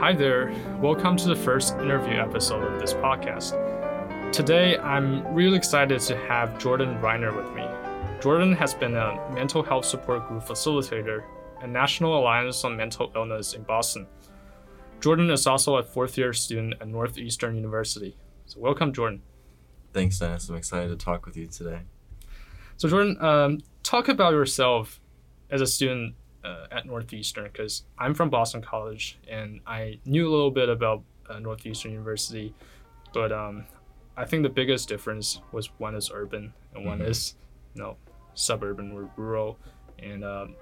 Hi there. Welcome to the first interview episode of this podcast. Today, I'm really excited to have Jordan Rhyner with me. Jordan has been a mental health support group facilitator at National Alliance on Mental Illness in Boston. Jordan is also a fourth year student at Northeastern University. So, welcome, Jordan. Thanks, Dennis. I'm excited to talk with you today. So, Jordan, um, talk about yourself as a student uh, at Northeastern because I'm from Boston College and I knew a little bit about uh, Northeastern University, but um, I think the biggest difference was one is urban and one Mhm. is, you know, suburban or rural. And um,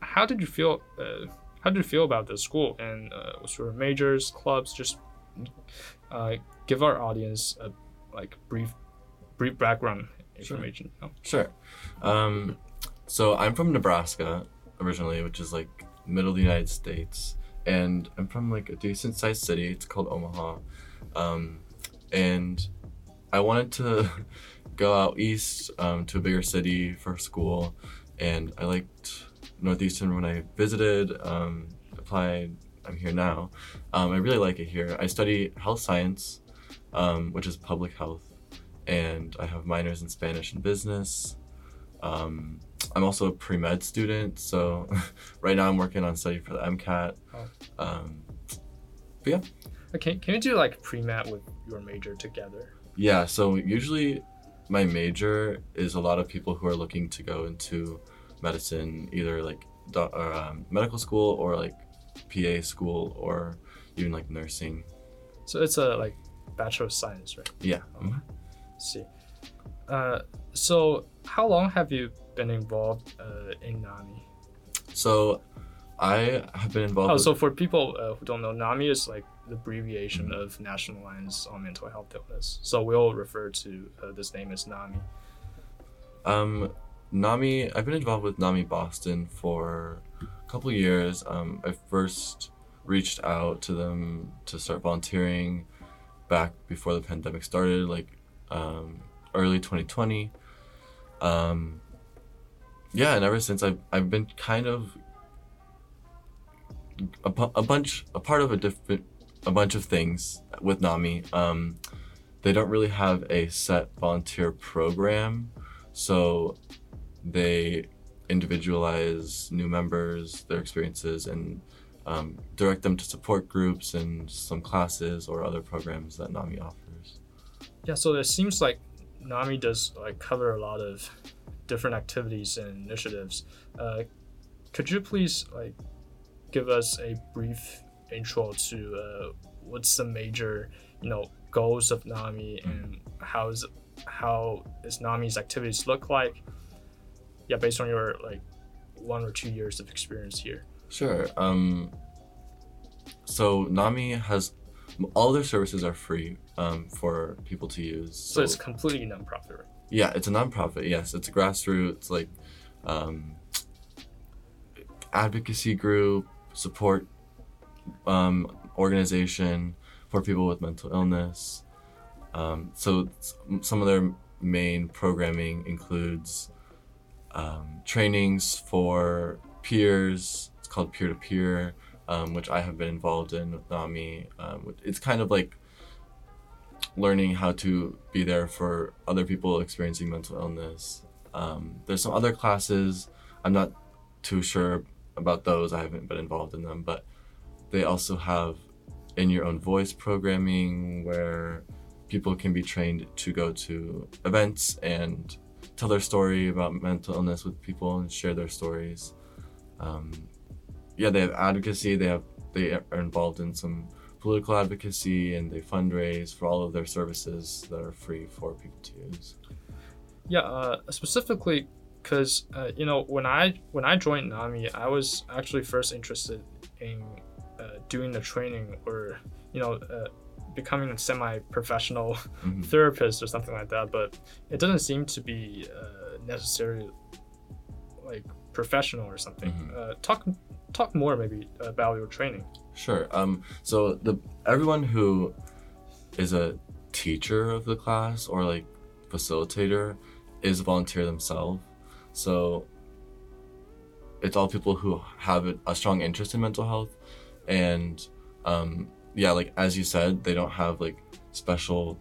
how did you feel? Uh, how did you feel about the school and uh, what's your majors, clubs? Just uh, give our audience a like brief, brief background Sure. information. know? Sure. Um, so I'm from Nebraska originally, which is like middle of the United States, and I'm from like a decent sized city. It's called Omaha, um, and I wanted to go out east um, to a bigger city for school, and I liked Northeastern when I visited, um, applied. I'm here now. Um, I really like it here. I study health science, um, which is public health, and I have minors in Spanish and business. Um, I'm also a pre med student, so right now I'm working on study for the MCAT. Oh. Um, Okay, can you do like pre-med with your major together? yeah, so usually my major is a lot of people who are looking to go into medicine, either like do- or, um, medical school or like PA school or even like nursing. So it's a like Bachelor of Science, right? Yeah. Mhm. see. Uh, so how long have you been involved uh, in NAMI? So I have been involved. Oh, so for people uh, who don't know, NAMI is like the abbreviation of National Alliance on Mental Health Illness. So we'll refer to uh, this name as NAMI. Um, NAMI, I've been involved with NAMI Boston for a couple years. Um, I first reached out to them to start volunteering back before the pandemic started, like um, early 2020. Um, yeah, and ever since I've, I've been kind of a, a bunch, a part of a different, a bunch of things with NAMI. Um, they don't really have a set volunteer program so they individualize new members, their experiences, and um, direct them to support groups and some classes or other programs that NAMI offers. Yeah, so it seems like NAMI does like cover a lot of different activities and initiatives. Uh, could you please like give us a brief intro to uh, what's the major you know goals of NAMI and how is how is NAMI's activities look like? Yeah, based on your like one or two years of experience here. Sure. Um, so NAMI has all their services are free um, for people to use. So, it's completely nonprofit, right? Yeah, it's a nonprofit. Yes, it's a grassroots like um, advocacy group, support um, organization for people with mental illness. Um, so some of their main programming includes um, trainings for peers. It's called peer to peer, which I have been involved in with NAMI. Um, it's kind of like learning how to be there for other people experiencing mental illness. Um, there's some other classes. I'm not too sure about those. I haven't been involved in them, but they also have in your own voice programming where people can be trained to go to events and tell their story about mental illness with people and share their stories. Um, yeah, they have advocacy. They have they are involved in some political advocacy and they fundraise for all of their services that are free for people to use. Yeah, uh, specifically because uh, you know when I when I joined NAMI, I was actually first interested in uh, doing the training or you know uh, becoming a semi-professional Mhm. therapist or something like that. But it doesn't seem to be uh, necessarily like professional or something. Mhm. Uh, talk talk more maybe about your training. Sure. Um, so the everyone who is a teacher of the class or like facilitator is a volunteer themselves. So it's all people who have a- strong interest in mental health and um, yeah, like as you said, they don't have like special,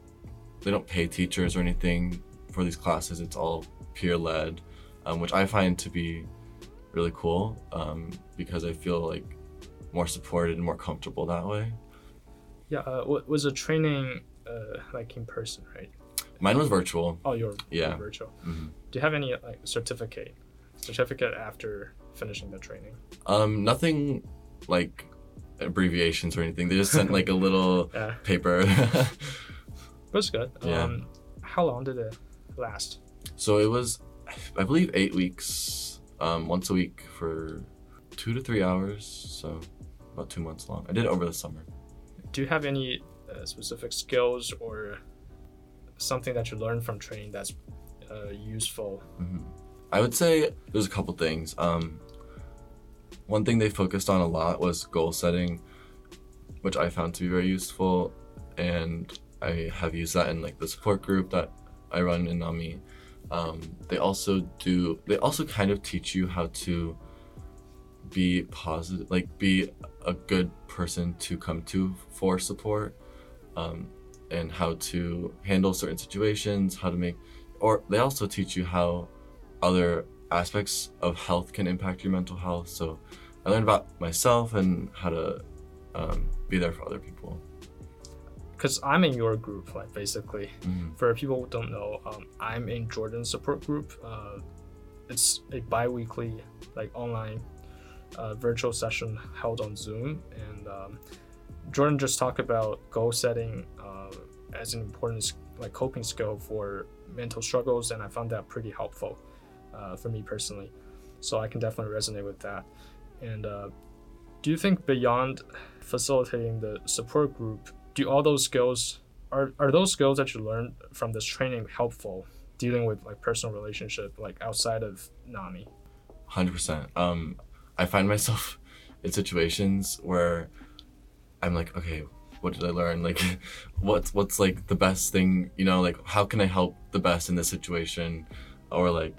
they don't pay teachers or anything for these classes. It's all peer led, um, which I find to be really cool um, because I feel like more supported and more comfortable that way. Yeah, uh, wa- was the training uh, like in person, right? Mine was virtual. Oh, you're, Yeah. virtual. Mhm. Do you have any like certificate, certificate after finishing the training? Um, nothing like abbreviations or anything. They just sent like a little Yeah, paper. that's good. Yeah. Um, how long did it last? so it was, I believe, eight weeks, um, once a week for two to three hours. So about two months long. I did it over the summer. Do you have any uh, specific skills or something that you learned from training that's uh, useful? hmm I would say there's a couple things. Um, one thing they focused on a lot was goal setting, which I found to be very useful, and I have used that in like the support group that I run in NAMI. Um, they also do. They also kind of teach you how to be positive, like be a good person to come to for support, um, and how to handle certain situations, how to make, or they also teach you how other aspects of health can impact your mental health. So I learned about myself and how to um, be there for other people. Because I'm in your group, like basically. Mhm. For people who don't know, um, I'm in Jordan's support group. Uh, it's a bi-weekly, like online, virtual session held on Zoom, and um, Jordan just talked about goal setting uh, as an important like coping skill for mental struggles, and I found that pretty helpful uh, for me personally. So I can definitely resonate with that. And uh, do you think beyond facilitating the support group, do all those skills are are those skills that you learned from this training helpful dealing with like personal relationship like outside of Nami? Hundred percent. I find myself in situations where I'm like, okay, what did I learn? Like, what's what's like the best thing? You know, like how can I help the best in this situation, or like,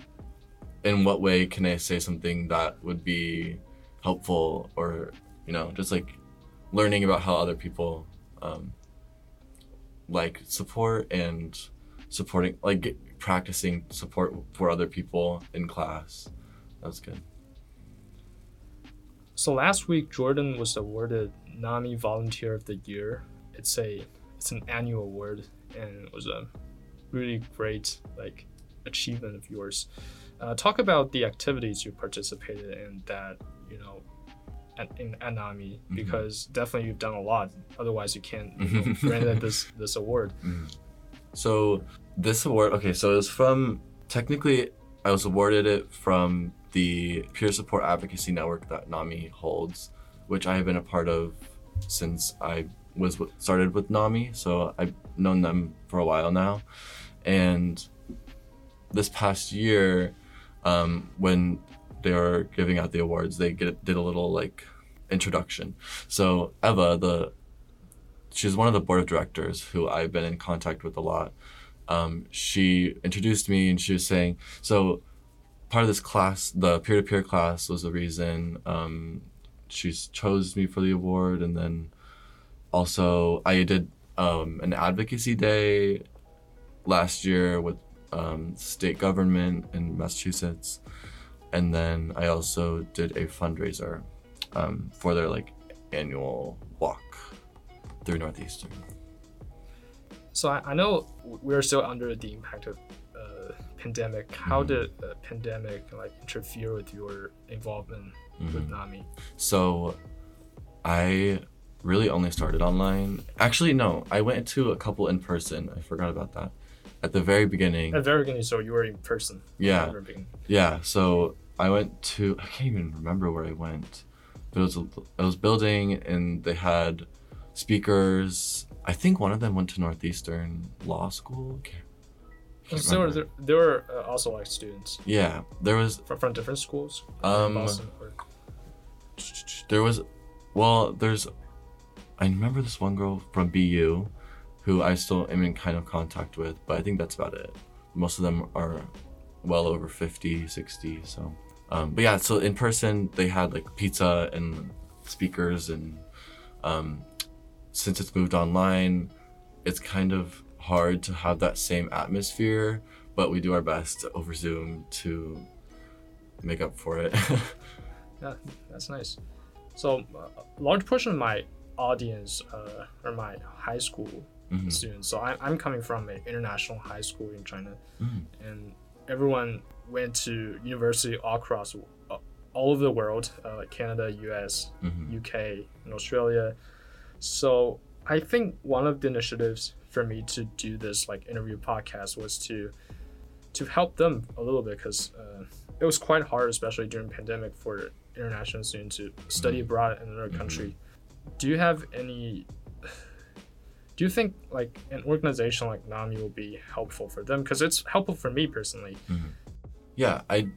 in what way can I say something that would be helpful, or you know, just like learning about how other people um, like support and supporting, like practicing support for other people in class. That was good. So last week Jordan was awarded Nami Volunteer of the Year. It's a it's an annual award and it was a really great like achievement of yours. Uh, talk about the activities you participated in that you know at, in at Nami Mhm. because definitely you've done a lot. Otherwise you can't you know, granted this this award. So this award, okay, so it's from technically I was awarded it from the peer support advocacy network that NAMI holds, which I have been a part of since I was started with NAMI. So I've known them for a while now, and this past year, um, when they were giving out the awards, they get, did a little like introduction. So Eva, the she's one of the board of directors who I've been in contact with a lot. Um, she introduced me and she was saying, so part of this class, the peer to peer class, was the reason um, she chose me for the award. And then also, I did um, an advocacy day last year with um, state government in Massachusetts. And then I also did a fundraiser um, for their like annual walk through Northeastern. So I, I know we're still under the impact of uh, pandemic. How Mhm. did the pandemic like interfere with your involvement with Mhm. Nami? So I really only started online. Actually, no, I went to a couple in person. I forgot about that. At the very beginning. At the very beginning, so you were in person. Yeah. At the very beginning. Yeah, so I went to I can't even remember where I went. But it was a, it was building and they had speakers. I think one of them went to Northeastern Law School. Can't- can't So there, were- there were uh, also like students Yeah, there was from, from different schools. Um, Boston or- there was well there's i remember this one girl from bu who i still am in kind of contact with but i think that's about it most of them are well over 50 60 so um, but yeah so in person they had like pizza and speakers and um, since it's moved online, it's kind of hard to have that same atmosphere, but we do our best over Zoom to make up for it. Yeah, that's nice. So, uh, a large portion of my audience uh, are my high school Mhm. students. So, I, I'm coming from an international high school in China, Mhm. and everyone went to university all across uh, all over the world, uh, like Canada, US, Mhm. UK, and Australia. So, I think one of the initiatives for me to do this like interview podcast was to to help them a little bit because uh, it was quite hard, especially during pandemic, for international students to study Mhm. abroad in another country. Do you have any? Do you think like an organization like NAMI will be helpful for them? Because it's helpful for me personally. Yeah, I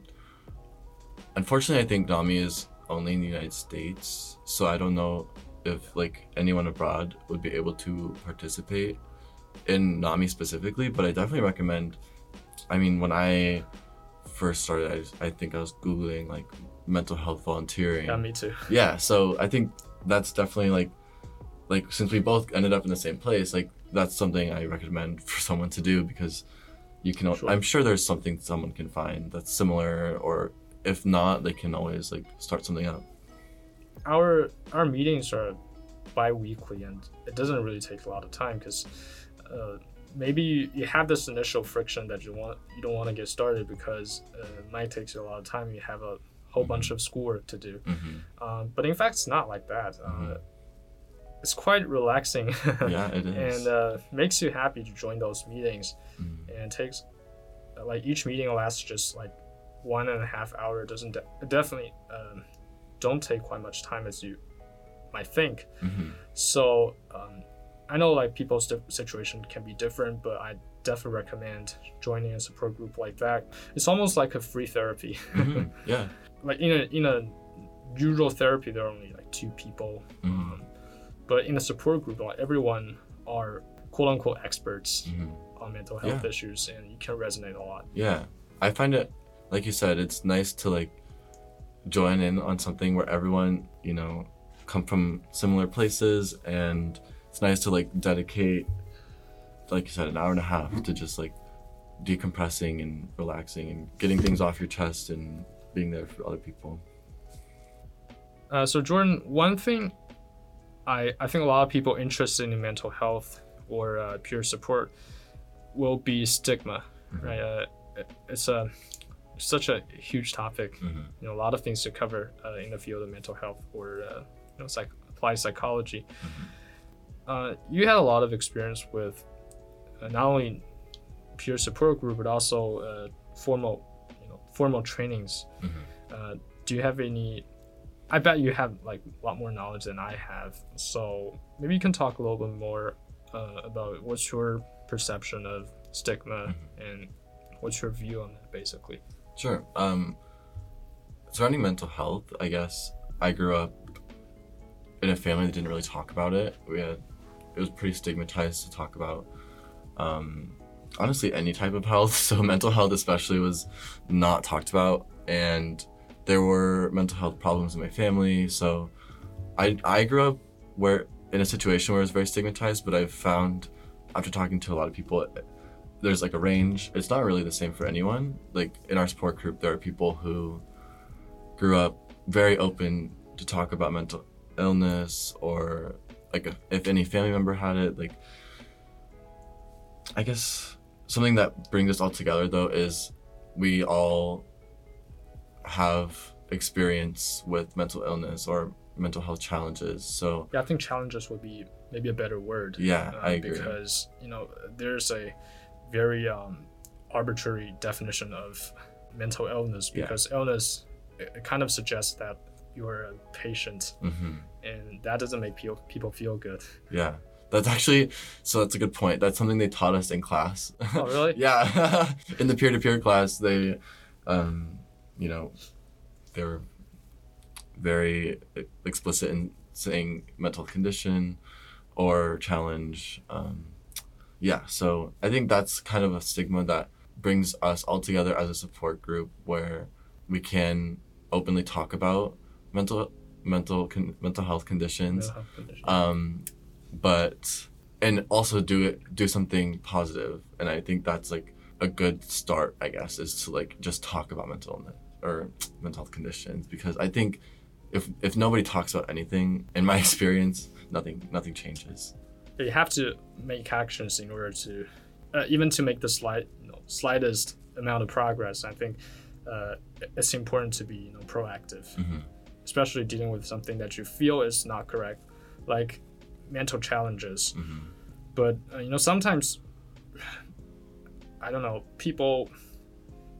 unfortunately I think Nami is only in the United States, so I don't know if like anyone abroad would be able to participate in Nami specifically, but I definitely recommend I mean when I first started I, I think I was googling like mental health volunteering. Yeah, me too. yeah so i think that's definitely like like since we both ended up in the same place like that's something i recommend for someone to do because you can Sure. i'm sure there's something someone can find that's similar or if not they can always like start something up our our meetings are bi-weekly and it doesn't really take a lot of time because uh, maybe you, you have this initial friction that you want you don't want to get started because uh, it might take you a lot of time. You have a whole bunch of schoolwork to do. Hmm um, but in fact it's not like that. Uh, Mhm. it's quite relaxing. Yeah it is. And uh, makes you happy to join those meetings. Mhm. and takes like each meeting lasts just like one and a half hour. It doesn't de- definitely um, don't take quite much time as you might think Mhm. so um, i know like people's di- situation can be different but i definitely recommend joining a support group like that it's almost like a free therapy Mhm. yeah like in a in a usual therapy there are only like two people Mhm. um, but in a support group like everyone are quote unquote experts Mhm. on mental health issues and you can resonate a lot Yeah, I find it, like you said, it's nice to like join in on something where everyone, you know, come from similar places, and it's nice to like dedicate, like you said, an hour and a half to just like decompressing and relaxing and getting things off your chest and being there for other people. Uh, so Jordan, one thing I I think a lot of people interested in mental health or uh, peer support will be stigma, Mhm. right? Uh, it's a such a huge topic. Mhm. You know, a lot of things to cover uh, in the field of mental health or uh, you know, psych- applied psychology. Uh, you had a lot of experience with uh, not only peer support group but also uh, formal, you know, formal trainings. Mhm. Uh, do you have any? I bet you have like a lot more knowledge than I have. So maybe you can talk a little bit more uh, about what's your perception of stigma and what's your view on that, basically. Sure. Um, surrounding mental health, I guess I grew up in a family that didn't really talk about it. We had it was pretty stigmatized to talk about. Um, honestly, any type of health, so mental health especially was not talked about, and there were mental health problems in my family. So I I grew up where in a situation where it was very stigmatized, but I've found after talking to a lot of people there's like a range. It's not really the same for anyone. Like in our support group, there are people who grew up very open to talk about mental illness or like if, if any family member had it. Like, I guess something that brings us all together though is we all have experience with mental illness or mental health challenges. So Yeah, I think challenges would be maybe a better word. yeah, uh, I agree. Because you know there's a very um, arbitrary definition of mental illness Yeah. because illness it, kind of suggests that you're a patient hmm and that doesn't make people people feel good. Yeah. That's actually so that's a good point. That's something they taught us in class. Oh really? yeah. in the peer to peer class they um you know they were very explicit in saying mental condition or challenge. Um yeah, so I think that's kind of a stigma that brings us all together as a support group where we can openly talk about mental mental con- mental health conditions Mental health condition. um, but and also do it do something positive. positive and i think that's like a good start i guess is to like just talk about mental illness or mental health conditions because i think if if nobody talks about anything in my experience nothing nothing changes you have to make actions in order to uh, even to make the slight you know, slightest amount of progress i think uh, it's important to be you know proactive Mhm. especially dealing with something that you feel is not correct like mental challenges Mhm. but uh, you know sometimes i don't know people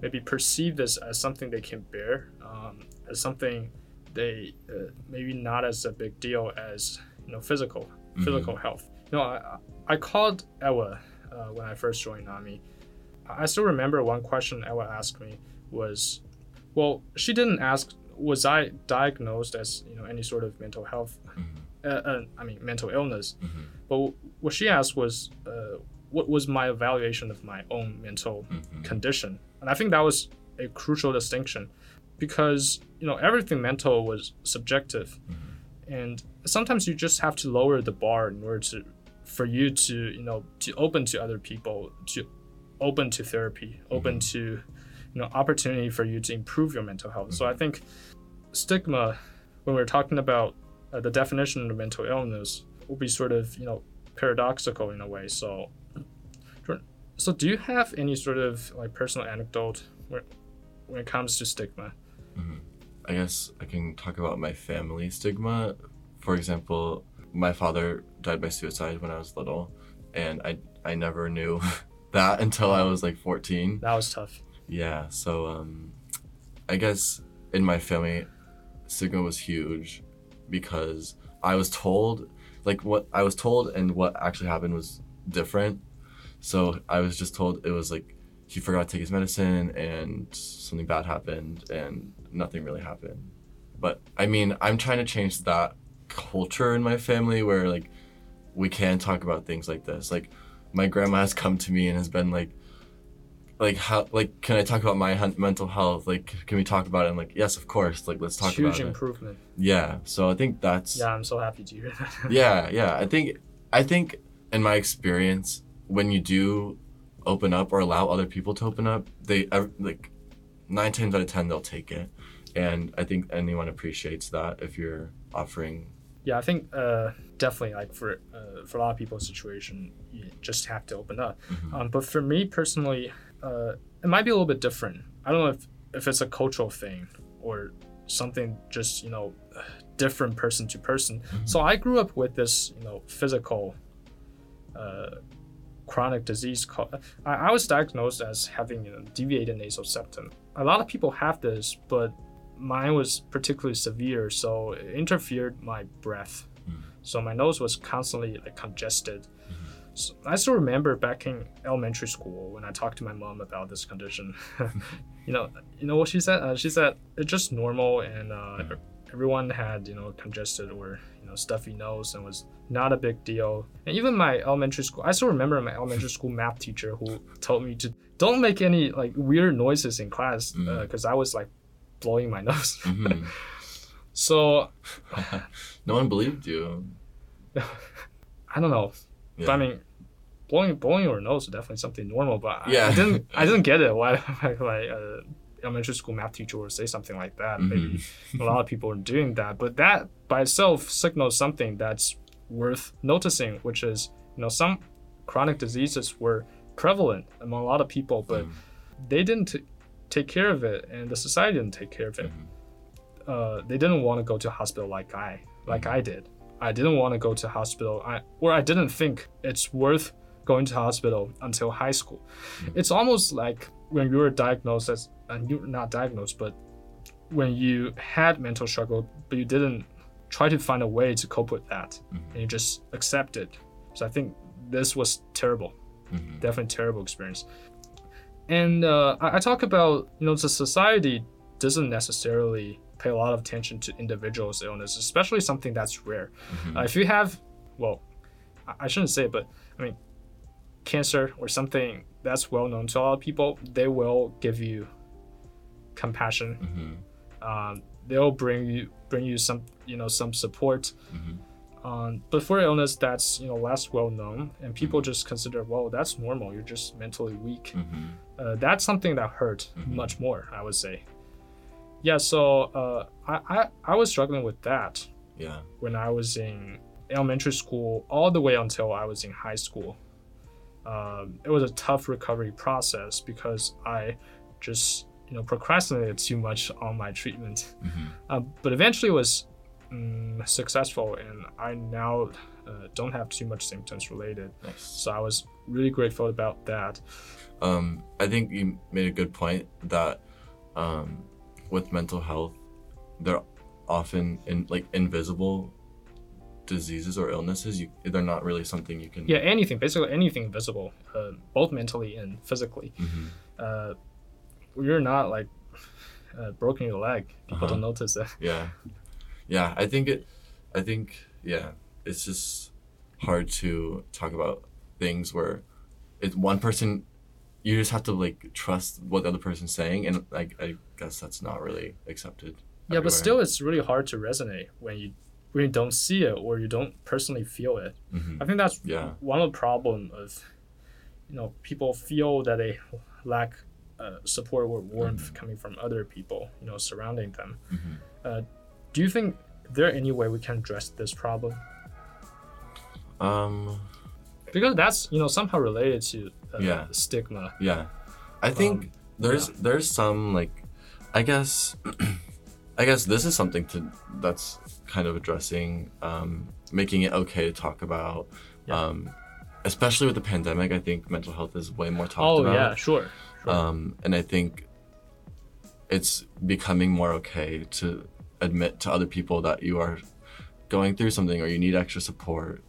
maybe perceive this as something they can bear um, as something they uh, maybe not as a big deal as you know physical physical health know i, I called Eva uh, when i first joined nami i still remember one question Eva asked me was well she didn't ask was i diagnosed as you know any sort of mental health Mhm. uh, uh, i mean mental illness Mhm. but what she asked was, uh, what was my evaluation of my own mental Mhm. condition? And I think that was a crucial distinction because, you know, everything mental was subjective. And sometimes you just have to lower the bar in order to, for you to, you know, to open to other people, to open to therapy, mm-hmm. open to, you know, opportunity for you to improve your mental health. So I mm-hmm. think stigma, when we're talking about uh, the definition of mental illness, will be sort of, you know, paradoxical in a way. So, so do you have any sort of like personal anecdote where, when it comes to stigma? Mm-hmm. I guess I can talk about my family stigma. For example, my father died by suicide when I was little, and I I never knew that until I was like 14. That was tough. Yeah, so um I guess in my family stigma was huge because I was told like what I was told and what actually happened was different. So I was just told it was like he forgot to take his medicine and something bad happened and nothing really happened. But I mean, I'm trying to change that culture in my family where like we can talk about things like this. Like my grandma has come to me and has been like like how like can I talk about my mental health? Like can we talk about it? I'm like yes, of course. Like let's talk Huge about it. improvement. Yeah. So I think that's Yeah, I'm so happy to hear that. yeah yeah i think i think in my experience when you do open up or allow other people to open up they like nine times out of ten they'll take it and i think anyone appreciates that if you're offering yeah, I think uh, definitely like for uh, for a lot of people's situation, you just have to open up. Um, but for me personally, uh, it might be a little bit different. I don't know if if it's a cultural thing or something just you know different person to person. So I grew up with this you know physical. Uh, chronic disease called I, I was diagnosed as having you know, deviated nasal septum a lot of people have this but mine was particularly severe, so it interfered my breath. So my nose was constantly like congested. So I still remember back in elementary school when I talked to my mom about this condition. you know, you know what she said? Uh, she said it's just normal, and uh, everyone had you know congested or you know stuffy nose, and was not a big deal. And even my elementary school, I still remember my elementary school math teacher who told me to don't make any like weird noises in class because I was like blowing my nose. Mhm. so no one believed you I don't know. yeah. But I mean, blowing blowing your nose is definitely something normal. But Yeah. I, didn't I didn't get it. Why like like uh, elementary school math teacher would say something like that? Maybe a lot of people are doing that. But that by itself signals something that's worth noticing, which is you know some chronic diseases were prevalent among a lot of people, but Mm. they didn't take care of it, and the society didn't take care of it. Uh, they didn't want to go to hospital like I like I did. I didn't want to go to hospital. I or I didn't think it's worth going to hospital until high school. It's almost like when you were diagnosed as and you're not diagnosed, but when you had mental struggle, but you didn't try to find a way to cope with that, and you just accept it. So I think this was terrible, Mhm. definitely terrible experience. And uh, I, I talk about you know the society doesn't necessarily pay a lot of attention to individuals' illness, especially something that's rare. Mhm. Uh, if you have, well, I- I shouldn't say, it, but I mean, cancer or something that's well known to a lot of people, they will give you compassion. Mhm. Um, they'll bring you bring you some you know some support. Mhm. Um, but for illness that's you know less well known and people just consider well that's normal you're just mentally weak. Hmm uh, that's something that hurt Mhm. much more i would say. Yeah so uh, I, I i was struggling with that Yeah. when i was in elementary school all the way until i was in high school. Um, it was a tough recovery process because i just you know procrastinated too much on my treatment. Um, but eventually it was mm, successful and i now uh, don't have too much symptoms related Nice. so i was really grateful about that Um, I think you made a good point that um, with mental health, they're often in like invisible diseases or illnesses. You they're not really something you can. yeah anything basically anything visible uh, both mentally and physically Mhm. uh, you're not like uh, broken your leg people Uh-huh. don't notice that Yeah. Yeah. I think it. I think yeah. It's just hard to talk about things where it's one person. You just have to like trust what the other person's saying, and like I guess that's not really accepted. yeah but still it's really hard to resonate when you when you don't see it or you don't personally feel it Mhm. i think that's Yeah. one of the problem of you know people feel that they lack uh, support or warmth coming from other people you know surrounding them Mhm. Do you think there any way we can address this problem Um. because that's you know somehow related to uh, Yeah. stigma Yeah, I think Um, there's there's some like, I guess, I guess this is something to that's kind of addressing, um, making it okay to talk about, Yeah. um, especially with the pandemic. I think mental health is way more talked oh about. yeah sure, sure. Um, and I think it's becoming more okay to admit to other people that you are going through something or you need extra support.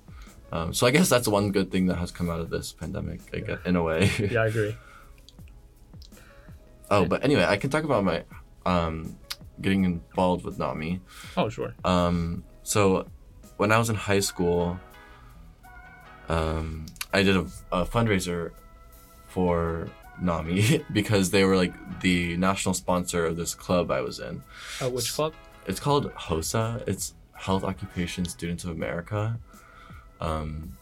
Um, so I guess that's one good thing that has come out of this pandemic, I guess, in a way. yeah i agree Oh, but anyway, I can talk about my um, getting involved with NAMI. oh sure Um, so when I was in high school, um, I did a, a fundraiser for NAMI because they were like the national sponsor of this club I was in. uh, which club It's called HOSA. It's Health Occupation Students of America. Um,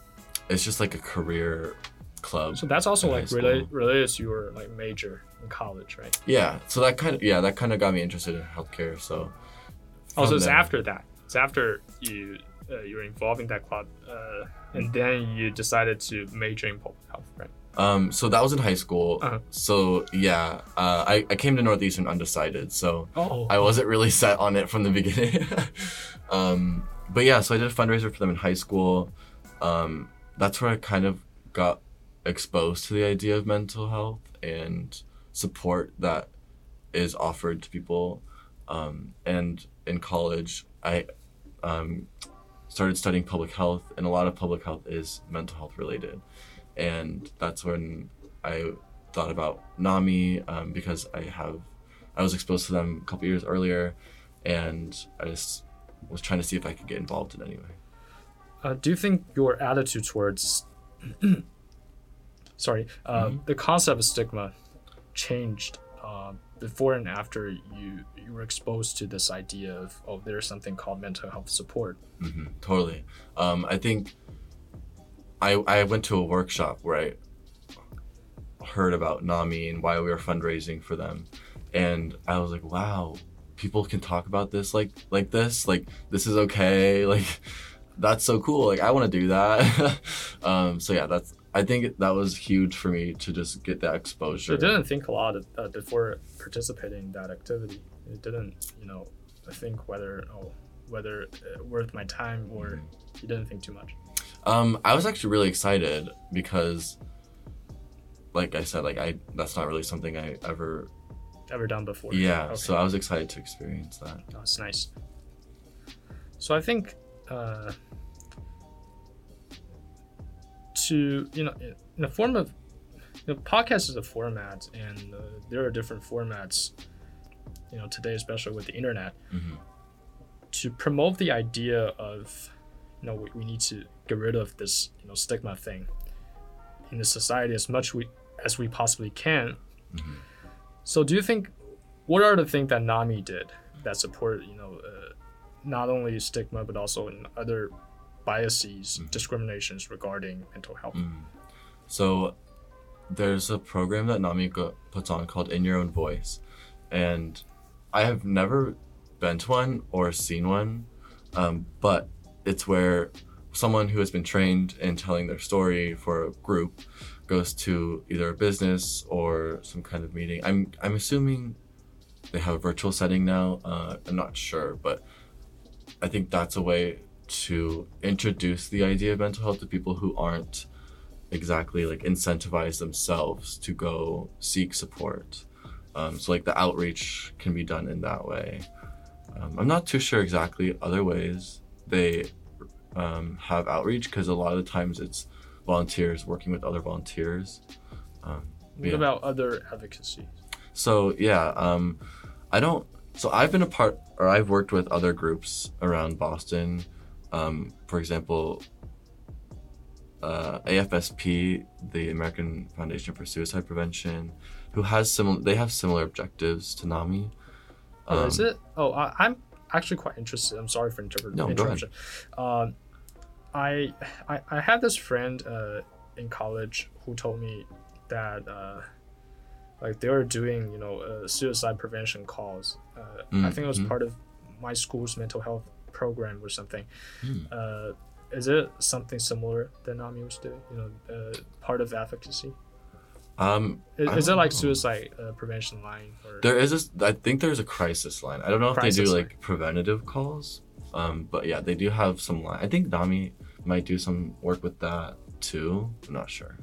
it's just like a career club. so that's also like related related to your like major in college right Yeah, so that kind of yeah that kind of got me interested in healthcare. So oh so it's there- after that it's after you uh, you're involved in that club uh, and then you decided to major in public health right Um, so that was in high school. Uh-huh. So yeah, uh, I, I came to Northeastern undecided. So oh I wasn't really set on it from the beginning. um, but yeah, so I did a fundraiser for them in high school. Um, that's where I kind of got exposed to the idea of mental health and support that is offered to people. Um, and in college, I um, started studying public health, and a lot of public health is mental health related. And that's when I thought about NAMI um, because I have I was exposed to them a couple years earlier, and I just was trying to see if I could get involved in any way. Uh, do you think your attitude towards sorry uh, Mhm. the concept of stigma changed uh, before and after you you were exposed to this idea of oh there's something called mental health support hmm totally. Um, I think I I went to a workshop where I heard about NAMI and why we were fundraising for them, and I was like, wow, people can talk about this like like this, like this is okay, like that's so cool. Like I want to do that. um, so yeah, that's I think that was huge for me to just get that exposure. I didn't think a lot uh, before participating in that activity you didn't you know I think whether oh whether uh, worth my time or you didn't think too much Um, I was actually really excited because, like I said, like I that's not really something I ever. ever done before Yeah, Okay. so I was excited to experience that. Oh, it's nice. So I think uh, to you know, in the form of you know, podcast is a format, and uh, there are different formats. You know, today especially with the internet, hmm to promote the idea of you know we, we need to get rid of this you know stigma thing in the society as much we as we possibly can. Mhm. So do you think what are the things that Nami did that support you know uh, not only stigma but also in other biases, discriminations regarding mental health? Mm. So there's a program that NAMI puts on called In Your Own Voice. And I have never been to one or seen one, um, but it's where someone who has been trained in telling their story for a group goes to either a business or some kind of meeting. I'm, I'm assuming they have a virtual setting now. Uh, I'm not sure, but I think that's a way to introduce the idea of mental health to people who aren't exactly like incentivize themselves to go seek support. Um, so like the outreach can be done in that way. Um, I'm not too sure exactly other ways they um, have outreach because a lot of the times it's volunteers working with other volunteers. Um, What yeah. about other advocacy? So yeah, um, I don't. So I've been a part, or I've worked with other groups around Boston. Um, for example, uh, AFSP, the American Foundation for Suicide Prevention, who has similar. They have similar objectives to NAMI. Oh, is Um, it? Oh, I, I'm actually quite interested. I'm sorry for interpret- No, interruption. Um, I, I I had this friend uh, in college who told me that uh, like they were doing you know uh, suicide prevention calls. Uh, I think it was Mhm. part of my school's mental health program or something. Uh, is it something similar that NAMI was doing? You know, uh, part of advocacy. Um, Is, is it like know. suicide uh, prevention line? Or... There is a, I think there's a crisis line. I don't know if they do Crisis like preventative calls, um, but yeah, they do have some line. I think Nami might do some work with that too. I'm not sure.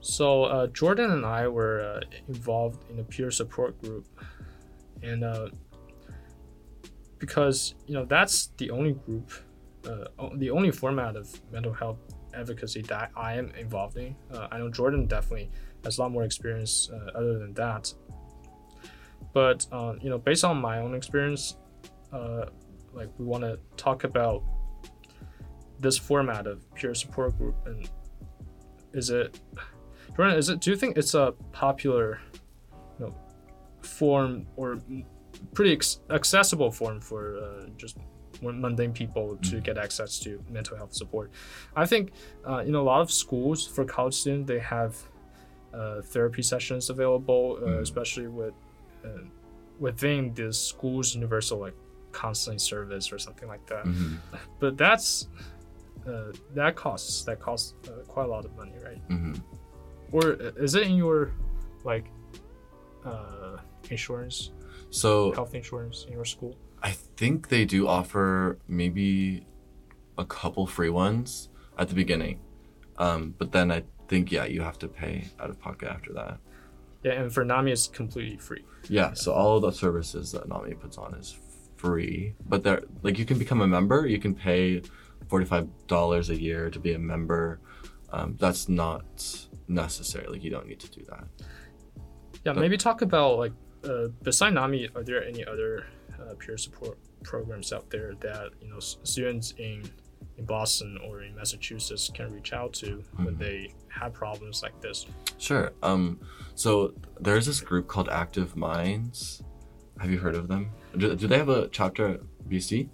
So uh, Jordan and I were uh, involved in a peer support group, and uh, because you know that's the only group, uh, the only format of mental health advocacy that I am involved in. Uh, I know Jordan definitely has a lot more experience uh, other than that, but uh, you know based on my own experience, uh, like we want to talk about this format of peer support group and is it Jordan, is it? Do you think it's a popular, you know, form or pretty ex- accessible form for uh, just mundane people to Mhm. get access to mental health support? I think, uh, know, a lot of schools for college students they have uh, therapy sessions available, uh, Mhm. especially with uh, within the school's universal like counseling service or something like that. hmm But that's uh, that costs that costs uh, quite a lot of money, right? hmm or is it in your like uh insurance So health insurance in your school I think they do offer maybe a couple free ones at the beginning, um, but then I think yeah you have to pay out of pocket after that. yeah and for nami it's completely free Yeah, so all of the services that Nami puts on is free, but they're like you can become a member. You can pay forty-five dollars a year to be a member. Um, that's not necessary. Like you don't need to do that. yeah But- maybe talk about like uh beside nami are there any other uh, peer support programs out there that you know students in in boston or in massachusetts can reach out to when Mhm. they have problems like this Sure. Um, so there's this group called Active Minds. Have you heard of them? Do, do they have a chapter at BC?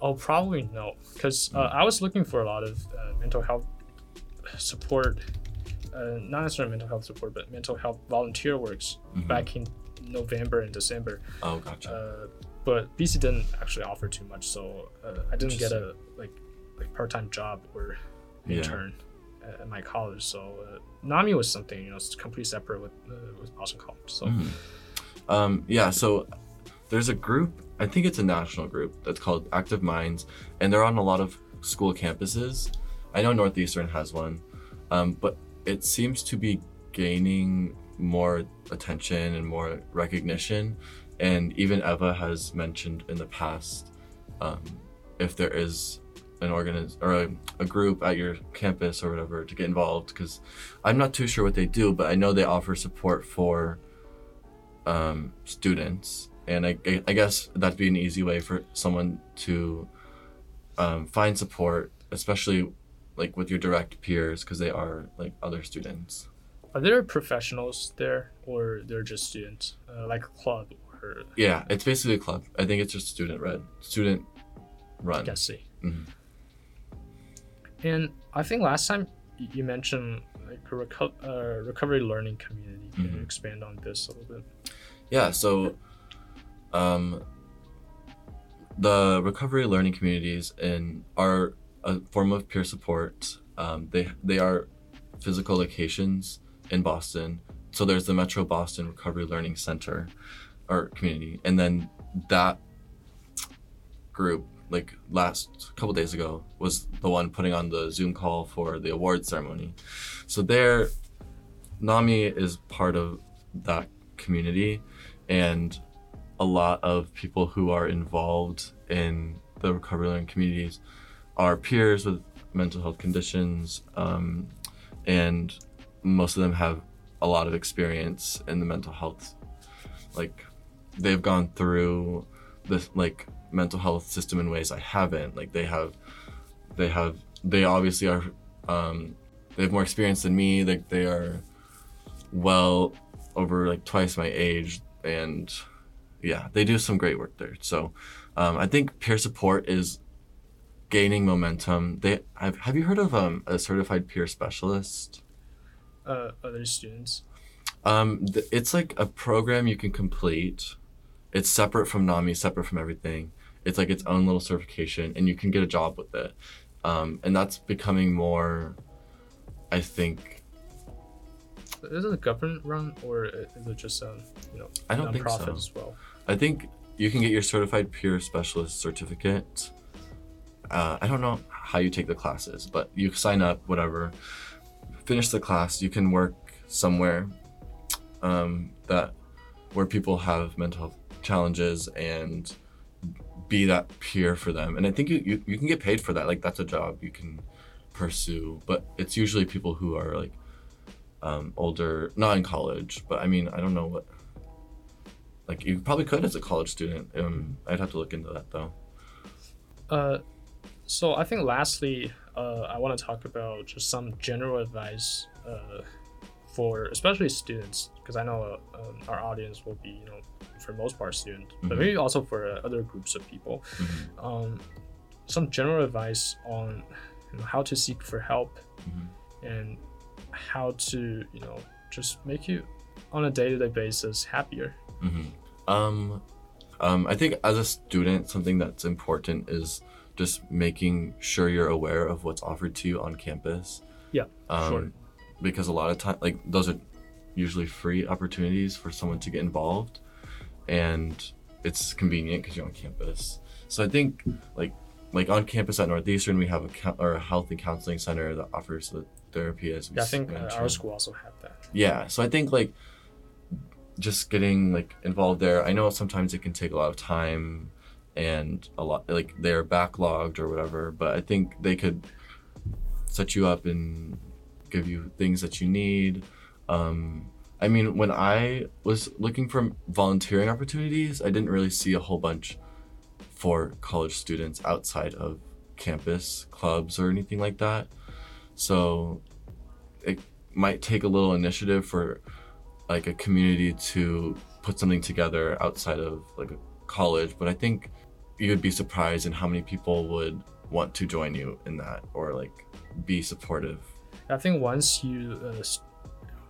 Oh, probably no, because uh, I was looking for a lot of uh, mental health support, uh, not necessarily mental health support, but mental health volunteer works Mhm. back in November and December. Oh, gotcha. Uh, but BC didn't actually offer too much, so uh, I didn't get a like like part time job or Yeah. intern at, at my college. So uh, NAMI was something you know it's completely separate with uh, with Boston College. So Mhm. Um, yeah, so there's a group, I think it's a national group that's called Active Minds, and they're on a lot of school campuses. I know Northeastern has one, um, but it seems to be gaining more attention and more recognition. And even Eva has mentioned in the past um, if there is an organiz or a, a group at your campus or whatever to get involved because I'm not too sure what they do, but I know they offer support for um, students, and I, I guess that'd be an easy way for someone to um, find support, especially like with your direct peers, because they are like other students. Are there professionals there, or they're just students, uh, like a club or? Yeah, it's basically a club. I think it's just student read, student run. I see. Mhm. And I think last time you mentioned like a reco- uh, recovery learning community. Can you Mhm. expand on this a little bit? Yeah, so um, the recovery learning communities in are a form of peer support. Um, they they are physical locations in Boston. So there's the Metro Boston Recovery Learning Center or community, and then that group, like last couple days ago, was the one putting on the Zoom call for the award ceremony. So there, NAMI is part of that community and a lot of people who are involved in the recovery learning communities are peers with mental health conditions um, and most of them have a lot of experience in the mental health like they've gone through this like mental health system in ways i haven't like they have they have they obviously are um, they have more experience than me like they are well over like twice my age and yeah they do some great work there. So um, i think peer support is gaining momentum. They have, have you heard of um, a certified peer specialist Uh, other students. um, th- it's like a program you can complete it's separate from nami separate from everything it's like its own little certification and you can get a job with it um, and that's becoming more i think Is it a government run or is it just um, you know I don't think so. as well? I think you can get your certified peer specialist certificate. Uh, I don't know how you take the classes, but you sign up, whatever, finish the class. You can work somewhere um, that where people have mental health challenges and be that peer for them. And I think you, you, you can get paid for that. Like that's a job you can pursue, but it's usually people who are like um, older, not in college. But I mean, I don't know what like you probably could as a college student. Um, I'd have to look into that though. Uh, so I think lastly, uh, I want to talk about just some general advice uh, for especially students because I know uh, um, our audience will be you know for most part students, but Mhm. maybe also for uh, other groups of people. Mhm. Um, some general advice on you know, how to seek for help Mhm. and how to you know just make you on a day-to-day basis happier. hmm Um, um, I think as a student, something that's important is just making sure you're aware of what's offered to you on campus. Yeah, Um, sure. Because a lot of time, like those are usually free opportunities for someone to get involved, and it's convenient because you're on campus. So I think like like on campus at Northeastern, we have a or a health and counseling center that offers the therapy as we Yeah, I think uh, our school also had that. yeah so i think like just getting like involved there i know sometimes it can take a lot of time and a lot like they're backlogged or whatever but i think they could set you up and give you things that you need. Um i mean when i was looking for volunteering opportunities i didn't really see a whole bunch for college students outside of campus clubs or anything like that. So it might take a little initiative for like a community to put something together outside of like a college but i think you would be surprised in how many people would want to join you in that or like be supportive I think once you uh,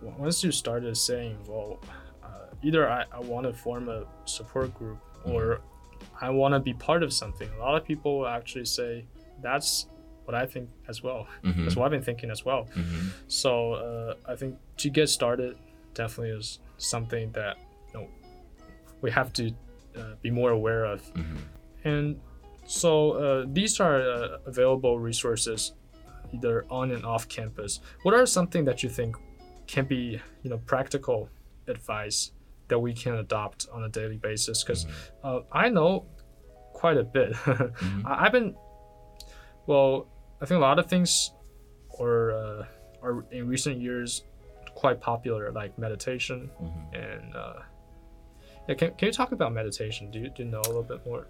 once you started saying, well, uh, either I, I want to form a support group or I want to be part of something. A lot of people will actually say that's what I think as well. Mhm. That's what I've been thinking as well. Mhm. So uh, I think to get started definitely is something that you know we have to uh, be more aware of. And so uh, these are uh, available resources either on and off campus. What are something that you think can be, you know, practical advice that we can adopt on a daily basis? Because uh, I know quite a bit. I- I've been, well, I think a lot of things are, uh, are in recent years quite popular, like meditation Mhm. and. Uh, yeah, can, can you talk about meditation? Do you, do you know a little bit more?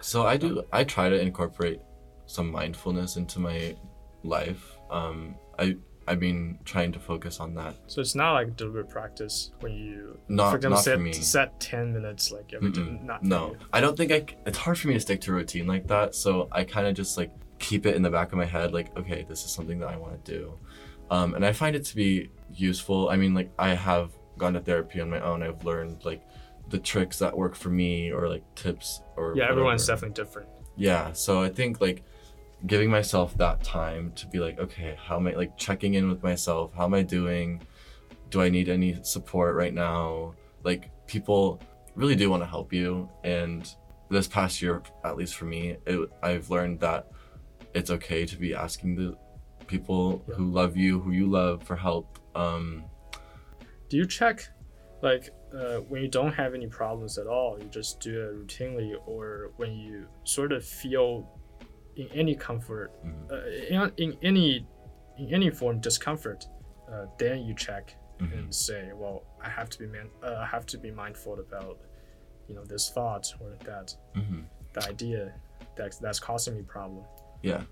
So I do. I try to incorporate some mindfulness into my life. Um, I I've been trying to focus on that. So it's not like deliberate practice when you, Not- for example, not for set, me. set 10 minutes like every day. Not no. I don't think I. c- It's hard for me to stick to a routine like that. So I kind of just like keep it in the back of my head, like, okay, this is something that I want to do. Um, and I find it to be useful. I mean, like, I have gone to therapy on my own. I've learned like the tricks that work for me or like tips or Yeah, everyone's whatever. definitely different. yeah so i think like giving myself that time to be like okay how am i like checking in with myself how am i doing do i need any support right now like people really do want to help you and this past year at least for me it, i've learned that it's okay to be asking the people Yeah. who love you who you love for help um Do you check, like, uh, when you don't have any problems at all, you just do it routinely, or when you sort of feel in any comfort, mhm, uh, in, in any in any form discomfort, uh, then you check mhm. and say, well, I have to be man, uh, I have to be mindful about, you know, this thought or that Mhm. the idea that's that's causing me problem. Yeah.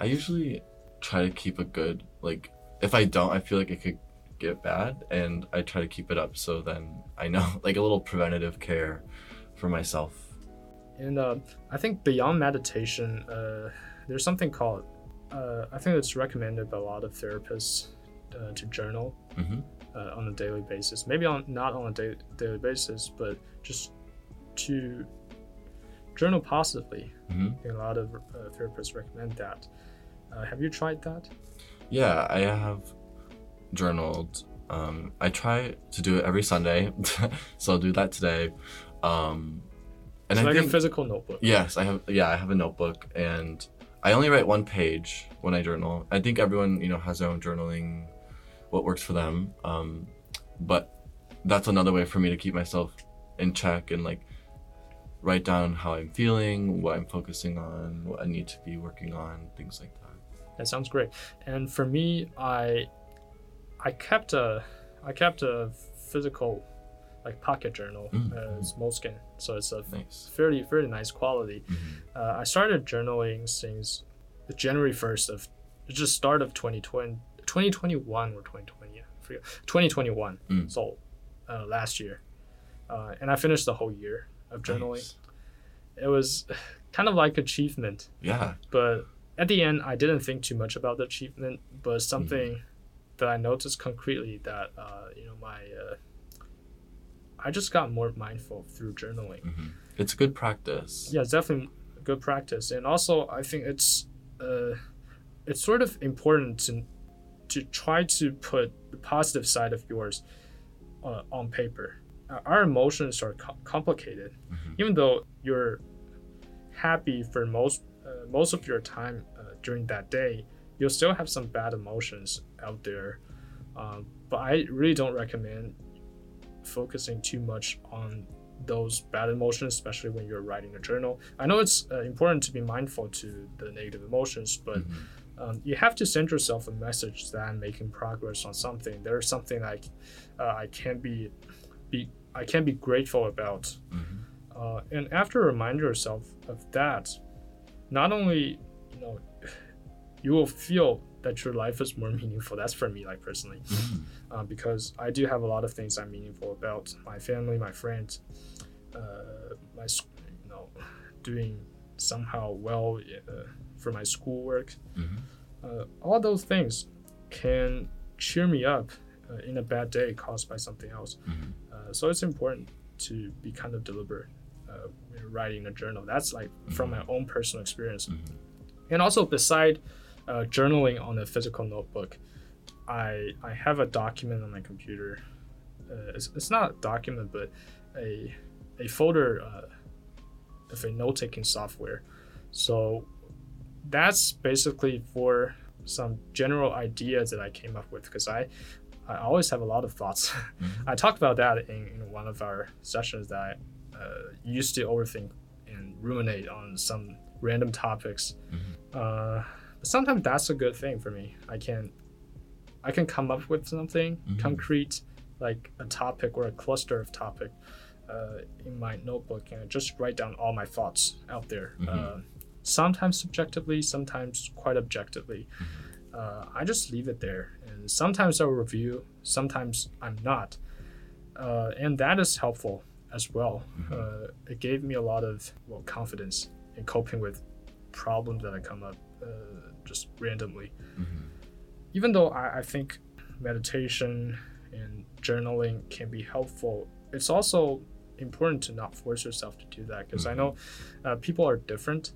I usually try to keep a good like if I don't I feel like it could get bad and I try to keep it up so then I know like a little preventative care for myself. And uh, I think beyond meditation, uh, there's something called, uh, I think it's recommended by a lot of therapists uh, to journal Mhm. uh, on a daily basis. Maybe on not on a da- daily basis, but just to journal positively. Mhm. A lot of uh, therapists recommend that. Uh, have you tried that? Yeah, I have journaled. Um I try to do it every Sunday. so I'll do that today. Um and it's I like think a physical notebook. Yes, I have. Yeah, I have a notebook, and I only write one page when I journal. I think everyone, you know, has their own journaling, what works for them. Um, but that's another way for me to keep myself in check and like write down how I'm feeling, what I'm focusing on, what I need to be working on, things like that. That sounds great. And for me, I I kept a I kept a physical like pocket journal. Mm. Uh, it's Moleskine, so it's a Nice. fairly fairly nice quality. Mhm. Uh, I started journaling since January first of just start of 2020, 2021 or 2020. I forget. 2021. Mm. So uh, last year, uh, and I finished the whole year of journaling. Nice. It was kind of like achievement Yeah. but at the end i didn't think too much about the achievement but something that i noticed concretely that uh, you know my uh, i just got more mindful through journaling. Hmm It's good practice. yeah it's definitely a good practice. And also i think it's uh, it's sort of important to to try to put the positive side of yours uh, on paper. Our emotions are co- complicated. Mhm. even though you're happy for most uh, most of your time uh, during that day, you'll still have some bad emotions out there. Um, but I really don't recommend focusing too much on those bad emotions, especially when you're writing a journal. I know it's uh, important to be mindful to the negative emotions, but Mhm. um, you have to send yourself a message that I'm making progress on something. There's something like uh, I can be, be I can be grateful about Mhm. uh, and after remind yourself of that, not only you know you will feel that your life is more meaningful. That's for me, like personally, Mhm. uh, because I do have a lot of things I'm meaningful about: my family, my friends, uh, my you know doing somehow well uh, for my schoolwork. Mhm. Uh, all those things can cheer me up uh, in a bad day caused by something else. Mhm. Uh, so it's important to be kind of deliberate uh, writing a journal. That's like from my own personal experience. Mhm. And also, beside uh, journaling on a physical notebook, I I have a document on my computer. Uh, it's, it's not a document, but a a folder uh, of a note taking software. So that's basically for some general ideas that I came up with because I I always have a lot of thoughts. Mhm. I talked about that in, in one of our sessions that I uh, used to overthink and ruminate on some random topics. Mhm. But sometimes that's a good thing for me. I can I can come up with something Mhm. concrete, like a topic or a cluster of topic, uh, in my notebook, and I just write down all my thoughts out there. Mhm. Uh, sometimes subjectively, sometimes quite objectively. Uh, I just leave it there, and sometimes I'll review, sometimes I'm not, uh, and that is helpful as well. Mhm. Uh, it gave me a lot of well confidence in coping with problems that I come up uh, just randomly. Mhm. Even though I, I think meditation and journaling can be helpful, it's also important to not force yourself to do that because I Mhm. know uh, people are different.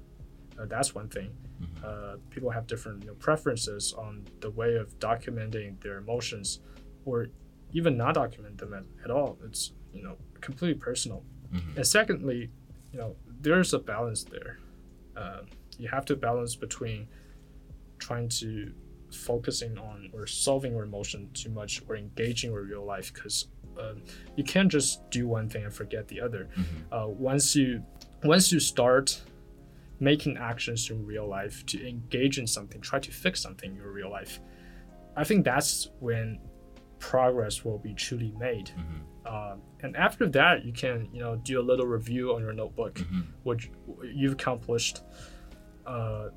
Uh, that's one thing. Mhm. Uh, people have different you know, preferences on the way of documenting their emotions, or even not document them at, at all. It's you know completely personal. Mhm. And secondly, you know, there's a balance there. Uh, you have to balance between trying to focusing on or solving your emotion too much or engaging with real life because uh, you can't just do one thing and forget the other. Mhm. Uh, once you once you start making actions in real life to engage in something, try to fix something in your real life, I think that's when progress will be truly made. Mhm. Uh, and after that, you can you know do a little review on your notebook, Mhm. which you've accomplished. Uh,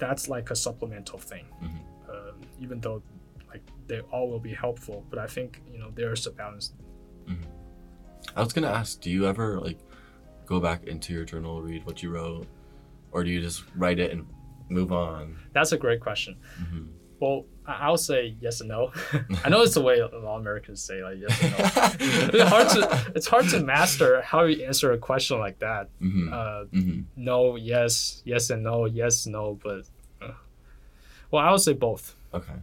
that's like a supplemental thing, Mhm. uh, even though like they all will be helpful. But I think you know there's a balance. I was gonna ask, do you ever like go back into your journal, read what you wrote, or do you just write it and move on? That's a great question. Mhm. Well, I'll say yes and no. I know it's the way a lot of Americans say like yes and no. it's hard to it's hard to master how you answer a question like that. Mhm. Uh, Mhm. no, yes, yes and no, yes, no. But uh, well, I would say both. Okay,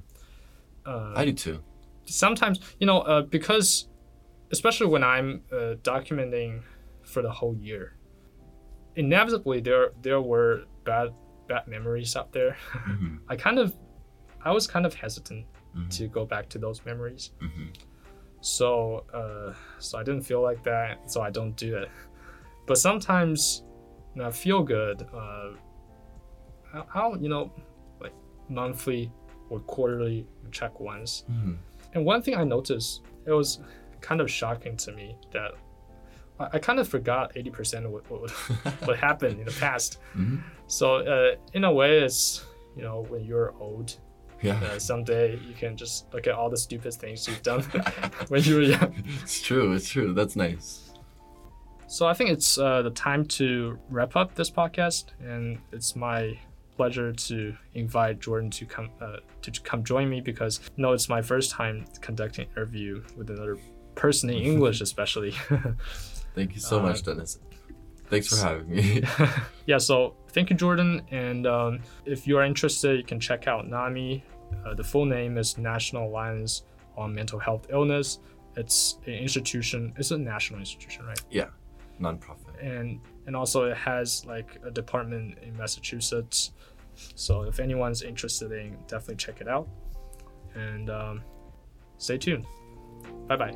Uh, I do too. sometimes you know uh, because especially when i'm uh, documenting for the whole year inevitably there there were bad bad memories out there Mhm. i kind of i was kind of hesitant Mhm. to go back to those memories Mhm. so uh, so i didn't feel like that so i don't do it but sometimes when i feel good uh, I'll- you know like monthly or quarterly check once Mhm. and one thing I noticed, it was kind of shocking to me that I, I kind of forgot 80% of what, what, what happened in the past. Mhm. So, uh, in a way, it's, you know, when you're old, Yeah, uh, someday you can just look at all the stupid things you've done when you were young. it's true. It's true. That's nice. So, I think it's uh, the time to wrap up this podcast, and it's my pleasure to invite Jordan to come uh, to come join me because you know it's my first time conducting an interview with another person in English, especially. Thank you so Uh, much, Dennis. Thanks for having me. yeah, so thank you, Jordan. And um, if you are interested, you can check out NAMI. Uh, the full name is National Alliance on Mental Health Illness. It's an institution, it's a national institution, right? Yeah, nonprofit. And and also it has like a department in Massachusetts. So if anyone's interested in, definitely check it out. And um, stay tuned. Bye bye.